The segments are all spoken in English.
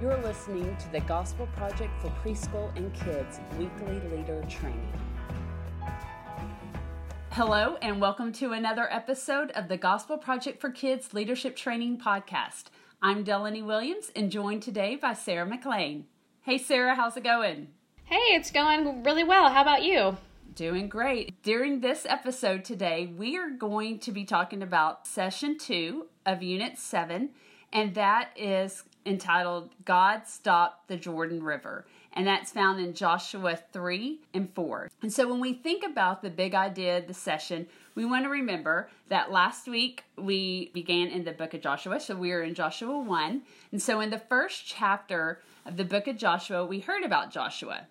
You're listening to the Gospel Project for Preschool and Kids weekly leader training. Hello, and welcome to another episode of the Gospel Project for Kids Leadership Training Podcast. I'm Delaney Williams and joined today by Sarah McLean. Hey, Sarah, how's it going? Hey, it's going really well. How about you? Doing great. During this episode today, we are going to be talking about session two of Unit 7, and that is entitled God Stopped the Jordan River. And that's found in Joshua 3 and 4. And so when we think about the big idea of the session, we want to remember that last week we began in the book of Joshua. So we are in Joshua 1. And so in the first chapter of the book of Joshua, we heard about Joshua,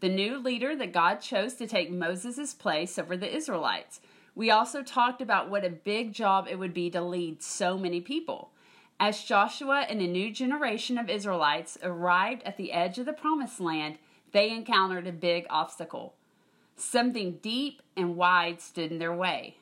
the new leader that God chose to take Moses' place over the Israelites. We also talked about what a big job it would be to lead so many people. As Joshua and a new generation of Israelites arrived at the edge of the promised land, they encountered a big obstacle. Something deep and wide stood in their way.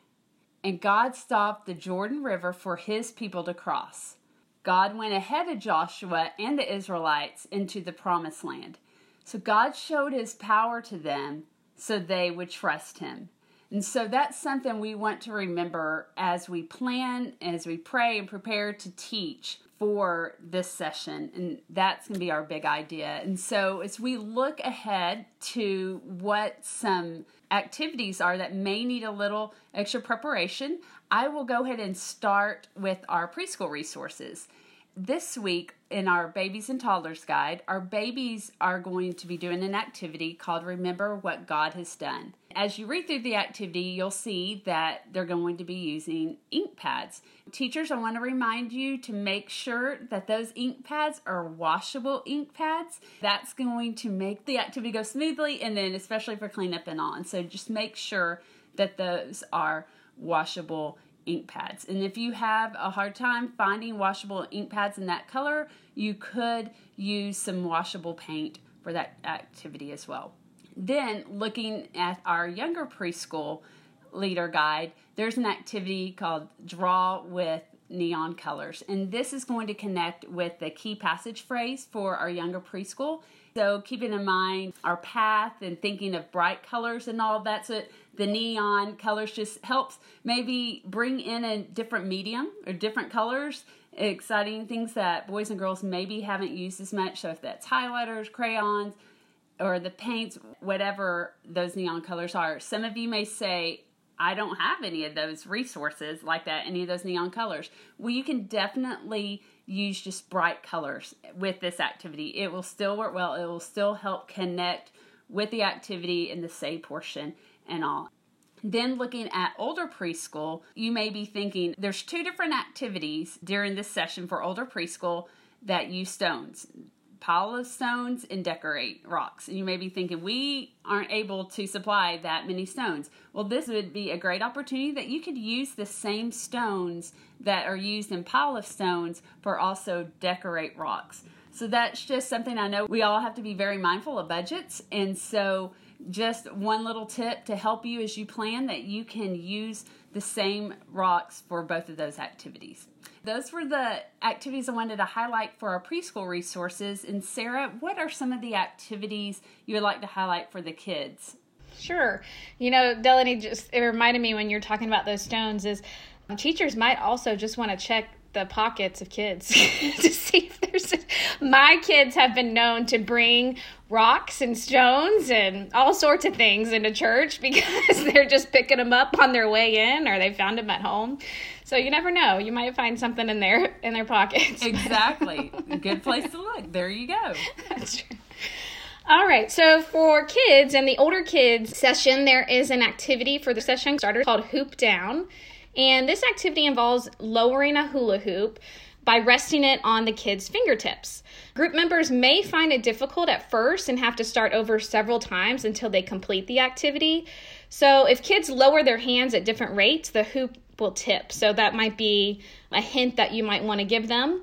And God stopped the Jordan River for his people to cross. God went ahead of Joshua and the Israelites into the promised land. So God showed his power to them so they would trust him. And so that's something we want to remember as we plan, as we pray and prepare to teach for this session. And that's going to be our big idea. And so as we look ahead to what some activities are that may need a little extra preparation, I will go ahead and start with our preschool resources this week in our babies and toddlers guide, our babies are going to be doing an activity called Remember What God Has Done. As you read through the activity, you'll see that they're going to be using ink pads. Teachers, I want to remind you to make sure that those ink pads are washable ink pads. That's going to make the activity go smoothly and then especially for cleanup and on. So just make sure that those are washable ink pads. And if you have a hard time finding washable ink pads in that color, you could use some washable paint for that activity as well. Then, looking at our younger preschool leader guide, there's an activity called Draw with Neon Colors. And this is going to connect with the key passage phrase for our younger preschool. So, keeping in mind our path and thinking of bright colors and all that. So, the neon colors just helps maybe bring in a different medium or different colors. Exciting things that boys and girls maybe haven't used as much. So if that's highlighters crayons or the paints whatever those neon colors are. Some of you may say I don't have any of those resources like that, any of those neon colors. Well, you can definitely use just bright colors with this activity. It will still work well, it will still help connect with the activity in the say portion and all. Then, looking at older preschool, you may be thinking there's two different activities during this session for older preschool that use stones pile of stones and decorate rocks. And you may be thinking, we aren't able to supply that many stones. Well, this would be a great opportunity that you could use the same stones that are used in pile of stones for also decorate rocks. So that's just something I know we all have to be very mindful of budgets. And so just one little tip to help you as you plan that you can use the same rocks for both of those activities. Those were the activities I wanted to highlight for our preschool resources. And Sarah, what are some of the activities you would like to highlight for the kids? Sure. You know, Delaney just it reminded me when you're talking about those stones is um, teachers might also just want to check the pockets of kids to see if there's my kids have been known to bring rocks and stones and all sorts of things into church because they're just picking them up on their way in or they found them at home. So you never know. You might find something in their in their pockets. Exactly. Good place to look. There you go. That's true. All right, so for kids and the older kids session, there is an activity for the session starter called Hoop Down. And this activity involves lowering a hula hoop by resting it on the kid's fingertips. Group members may find it difficult at first and have to start over several times until they complete the activity. So, if kids lower their hands at different rates, the hoop will tip. So, that might be a hint that you might want to give them.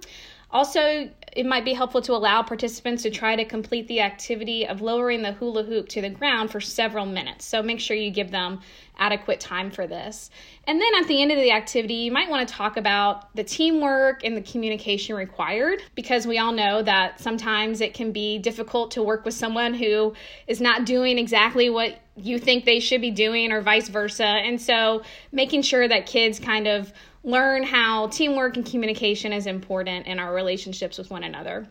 Also, it might be helpful to allow participants to try to complete the activity of lowering the hula hoop to the ground for several minutes. So make sure you give them adequate time for this. And then at the end of the activity, you might want to talk about the teamwork and the communication required because we all know that sometimes it can be difficult to work with someone who is not doing exactly what you think they should be doing or vice versa. And so making sure that kids kind of learn how teamwork and communication is important in our relationships with one another.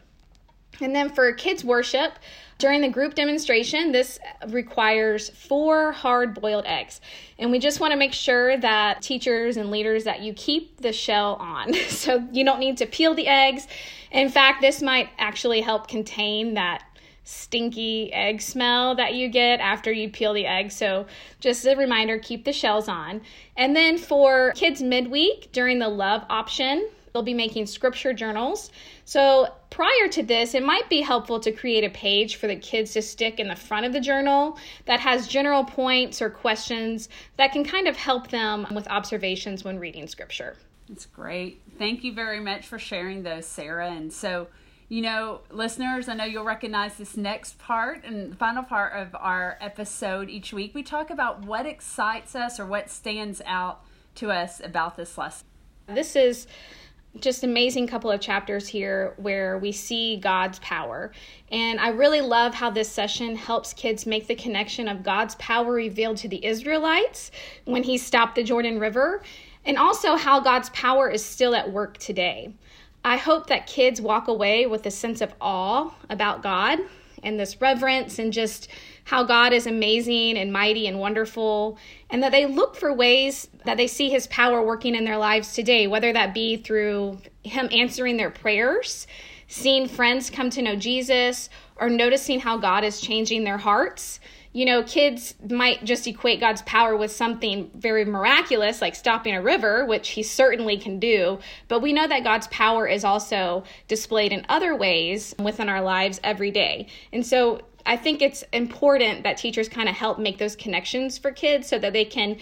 And then for kids' worship, during the group demonstration, this requires four hard boiled eggs. And we just want to make sure that teachers and leaders that you keep the shell on. So you don't need to peel the eggs. In fact, this might actually help contain that stinky egg smell that you get after you peel the egg. So, just a reminder keep the shells on. And then for kids midweek during the love option, they'll be making scripture journals. So, prior to this, it might be helpful to create a page for the kids to stick in the front of the journal that has general points or questions that can kind of help them with observations when reading scripture. That's great. Thank you very much for sharing those, Sarah. And so, you know, listeners, I know you'll recognize this next part and final part of our episode each week. We talk about what excites us or what stands out to us about this lesson. This is just amazing couple of chapters here where we see God's power. And I really love how this session helps kids make the connection of God's power revealed to the Israelites when he stopped the Jordan River and also how God's power is still at work today. I hope that kids walk away with a sense of awe about God and this reverence and just how God is amazing and mighty and wonderful, and that they look for ways that they see His power working in their lives today, whether that be through Him answering their prayers, seeing friends come to know Jesus, or noticing how God is changing their hearts you know, kids might just equate God's power with something very miraculous, like stopping a river, which he certainly can do. But we know that God's power is also displayed in other ways within our lives every day. And so I think it's important that teachers kind of help make those connections for kids so that they can,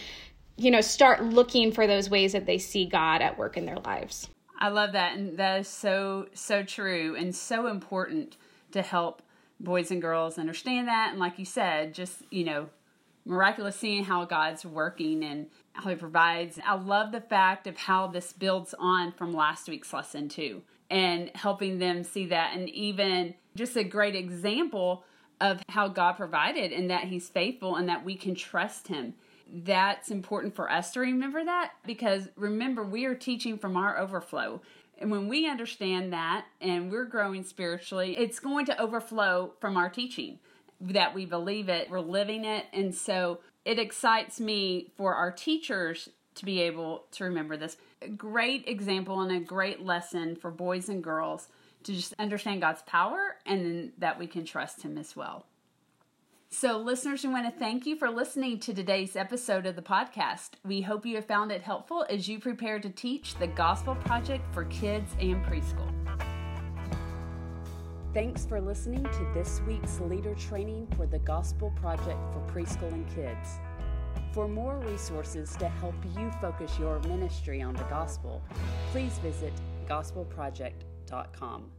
you know, start looking for those ways that they see God at work in their lives. I love that. And that is so, so true and so important to help boys and girls understand that. And like you said, just, you know, miraculous seeing how God's working and how He provides. I love the fact of how this builds on from last week's lesson, too, and helping them see that. And even just a great example of how God provided and that He's faithful and that we can trust Him. That's important for us to remember that because remember, we are teaching from our overflow. And when we understand that and we're growing spiritually, it's going to overflow from our teaching that we believe it, we're living it. And so it excites me for our teachers to be able to remember this. A great example and a great lesson for boys and girls to just understand God's power and that we can trust Him as well. So, listeners, we want to thank you for listening to today's episode of the podcast. We hope you have found it helpful as you prepare to teach the Gospel Project for kids and preschool. Thanks for listening to this week's leader training for the Gospel Project for preschool and kids. For more resources to help you focus your ministry on the gospel, please visit gospelproject.com.